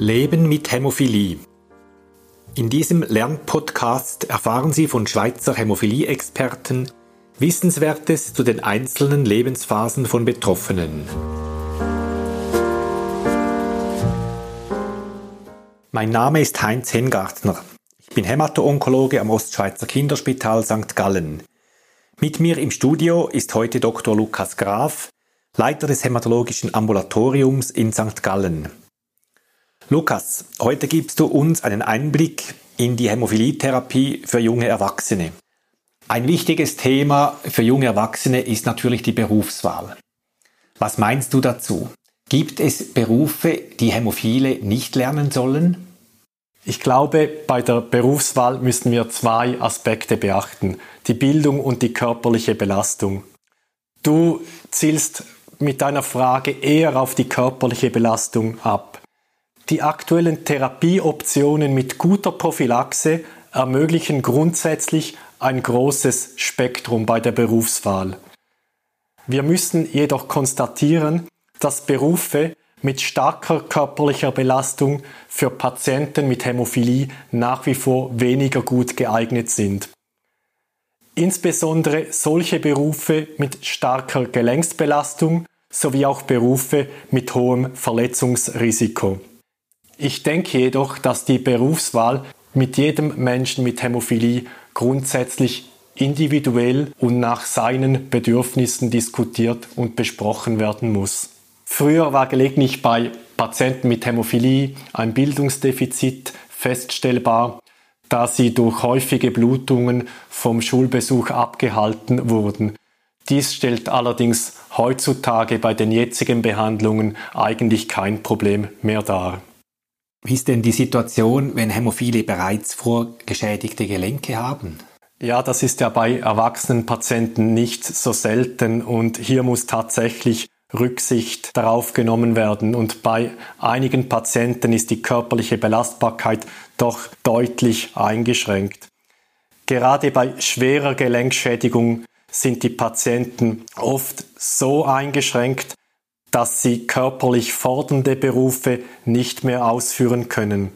Leben mit Hämophilie. In diesem Lernpodcast erfahren Sie von Schweizer Hämophilie-Experten Wissenswertes zu den einzelnen Lebensphasen von Betroffenen. Mein Name ist Heinz Hengartner. Ich bin Hämato-Onkologe am Ostschweizer Kinderspital St. Gallen. Mit mir im Studio ist heute Dr. Lukas Graf, Leiter des Hämatologischen Ambulatoriums in St. Gallen. Lukas, heute gibst du uns einen Einblick in die Hämophilietherapie für junge Erwachsene. Ein wichtiges Thema für junge Erwachsene ist natürlich die Berufswahl. Was meinst du dazu? Gibt es Berufe, die Hämophile nicht lernen sollen? Ich glaube, bei der Berufswahl müssen wir zwei Aspekte beachten, die Bildung und die körperliche Belastung. Du zielst mit deiner Frage eher auf die körperliche Belastung ab. Die aktuellen Therapieoptionen mit guter Prophylaxe ermöglichen grundsätzlich ein großes Spektrum bei der Berufswahl. Wir müssen jedoch konstatieren, dass Berufe mit starker körperlicher Belastung für Patienten mit Hämophilie nach wie vor weniger gut geeignet sind. Insbesondere solche Berufe mit starker Gelenksbelastung sowie auch Berufe mit hohem Verletzungsrisiko. Ich denke jedoch, dass die Berufswahl mit jedem Menschen mit Hämophilie grundsätzlich individuell und nach seinen Bedürfnissen diskutiert und besprochen werden muss. Früher war gelegentlich bei Patienten mit Hämophilie ein Bildungsdefizit feststellbar, da sie durch häufige Blutungen vom Schulbesuch abgehalten wurden. Dies stellt allerdings heutzutage bei den jetzigen Behandlungen eigentlich kein Problem mehr dar. Wie ist denn die Situation, wenn Hämophile bereits vorgeschädigte Gelenke haben? Ja, das ist ja bei erwachsenen Patienten nicht so selten und hier muss tatsächlich Rücksicht darauf genommen werden. Und bei einigen Patienten ist die körperliche Belastbarkeit doch deutlich eingeschränkt. Gerade bei schwerer Gelenkschädigung sind die Patienten oft so eingeschränkt, dass sie körperlich fordernde Berufe nicht mehr ausführen können.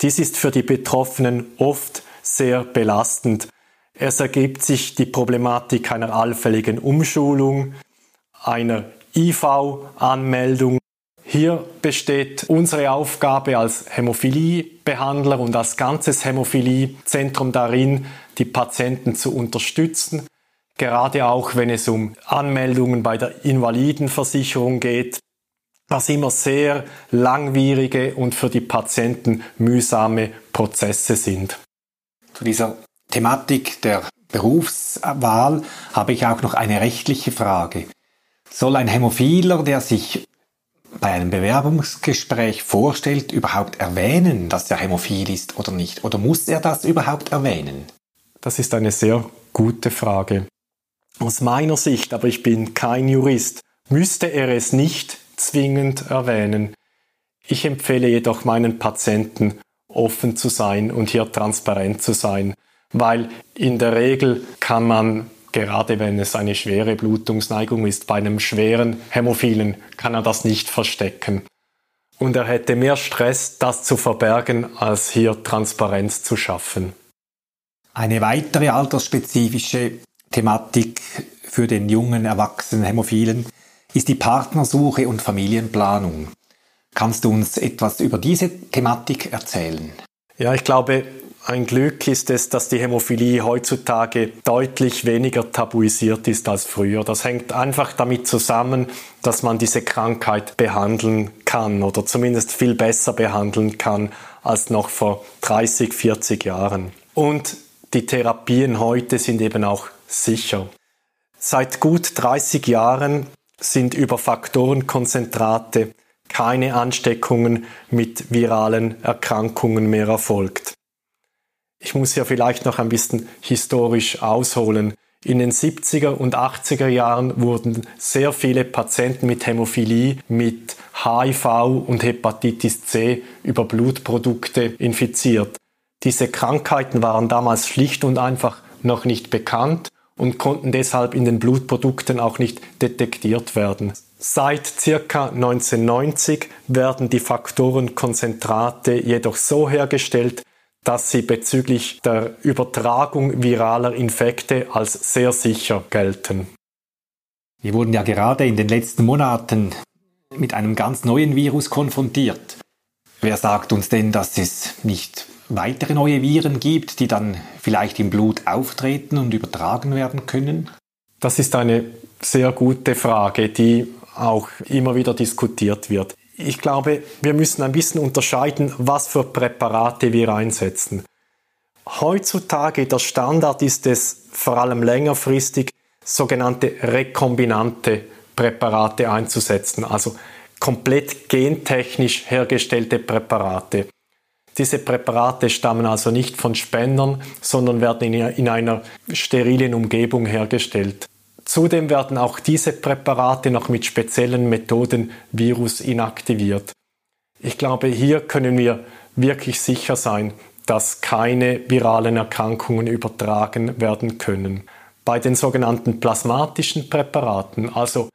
Dies ist für die Betroffenen oft sehr belastend. Es ergibt sich die Problematik einer allfälligen Umschulung, einer IV-Anmeldung. Hier besteht unsere Aufgabe als Hämophiliebehandler und als ganzes Hämophiliezentrum darin, die Patienten zu unterstützen, gerade auch wenn es um Anmeldungen bei der Invalidenversicherung geht, was immer sehr langwierige und für die Patienten mühsame Prozesse sind. Zu dieser Thematik der Berufswahl habe ich auch noch eine rechtliche Frage. Soll ein Hämophiler, der sich bei einem Bewerbungsgespräch vorstellt, überhaupt erwähnen, dass er hämophil ist oder nicht? Oder muss er das überhaupt erwähnen? Das ist eine sehr gute Frage. Aus meiner Sicht, aber ich bin kein Jurist, müsste er es nicht zwingend erwähnen. Ich empfehle jedoch meinen Patienten, offen zu sein und hier transparent zu sein, weil in der Regel kann man, gerade wenn es eine schwere Blutungsneigung ist, bei einem schweren Hämophilen, kann er das nicht verstecken. Und er hätte mehr Stress, das zu verbergen, als hier Transparenz zu schaffen. Eine weitere altersspezifische Thematik für den jungen, erwachsenen Hämophilen ist die Partnersuche und Familienplanung. Kannst du uns etwas über diese Thematik erzählen? Ja, ich glaube, ein Glück ist es, dass die Hämophilie heutzutage deutlich weniger tabuisiert ist als früher. Das hängt einfach damit zusammen, dass man diese Krankheit behandeln kann oder zumindest viel besser behandeln kann als noch vor 30, 40 Jahren. Und die Therapien heute sind eben auch sicher. Seit gut 30 Jahren sind über Faktorenkonzentrate keine Ansteckungen mit viralen Erkrankungen mehr erfolgt. Ich muss ja vielleicht noch ein bisschen historisch ausholen. In den 70er und 80er Jahren wurden sehr viele Patienten mit Hämophilie mit HIV und Hepatitis C über Blutprodukte infiziert. Diese Krankheiten waren damals schlicht und einfach noch nicht bekannt und konnten deshalb in den Blutprodukten auch nicht detektiert werden. Seit circa 1990 werden die Faktorenkonzentrate jedoch so hergestellt, dass sie bezüglich der Übertragung viraler Infekte als sehr sicher gelten. Wir wurden ja gerade in den letzten Monaten mit einem ganz neuen Virus konfrontiert. Wer sagt uns denn, dass es nicht weitere neue Viren gibt, die dann vielleicht im Blut auftreten und übertragen werden können? Das ist eine sehr gute Frage, die auch immer wieder diskutiert wird. Ich glaube, wir müssen ein bisschen unterscheiden, was für Präparate wir einsetzen. Heutzutage der Standard ist es vor allem längerfristig sogenannte rekombinante Präparate einzusetzen, also komplett gentechnisch hergestellte Präparate. Diese Präparate stammen also nicht von Spendern, sondern werden in einer sterilen Umgebung hergestellt. Zudem werden auch diese Präparate noch mit speziellen Methoden Virus inaktiviert. Ich glaube, hier können wir wirklich sicher sein, dass keine viralen Erkrankungen übertragen werden können. Bei den sogenannten plasmatischen Präparaten, also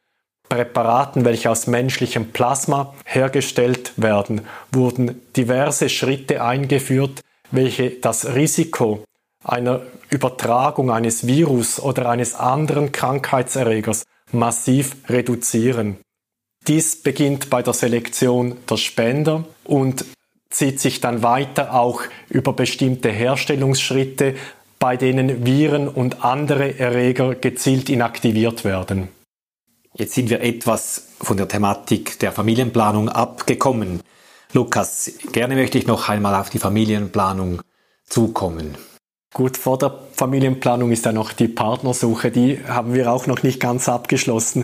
Präparaten, welche aus menschlichem Plasma hergestellt werden, wurden diverse Schritte eingeführt, welche das Risiko einer Übertragung eines Virus oder eines anderen Krankheitserregers massiv reduzieren. Dies beginnt bei der Selektion der Spender und zieht sich dann weiter auch über bestimmte Herstellungsschritte, bei denen Viren und andere Erreger gezielt inaktiviert werden. Jetzt sind wir etwas von der Thematik der Familienplanung abgekommen. Lukas, gerne möchte ich noch einmal auf die Familienplanung zukommen. Gut, vor der Familienplanung ist dann noch die Partnersuche, die haben wir auch noch nicht ganz abgeschlossen.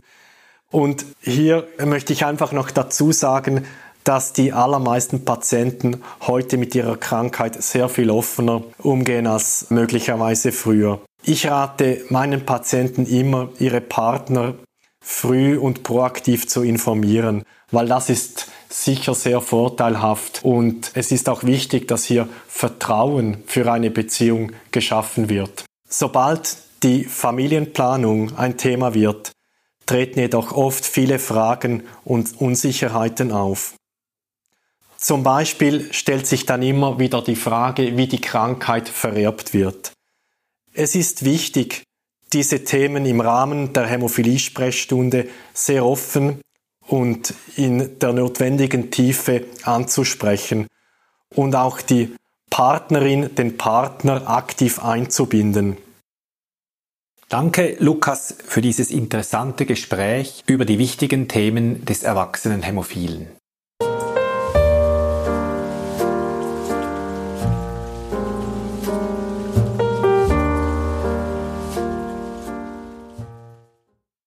Und hier möchte ich einfach noch dazu sagen, dass die allermeisten Patienten heute mit ihrer Krankheit sehr viel offener umgehen als möglicherweise früher. Ich rate meinen Patienten immer, ihre Partner früh und proaktiv zu informieren, weil das ist sicher sehr vorteilhaft und es ist auch wichtig, dass hier Vertrauen für eine Beziehung geschaffen wird. Sobald die Familienplanung ein Thema wird, treten jedoch oft viele Fragen und Unsicherheiten auf. Zum Beispiel stellt sich dann immer wieder die Frage, wie die Krankheit vererbt wird. Es ist wichtig, diese Themen im Rahmen der Hämophilie-Sprechstunde sehr offen und in der notwendigen Tiefe anzusprechen und auch die Partnerin, den Partner aktiv einzubinden. Danke, Lukas, für dieses interessante Gespräch über die wichtigen Themen des erwachsenen Hämophilen.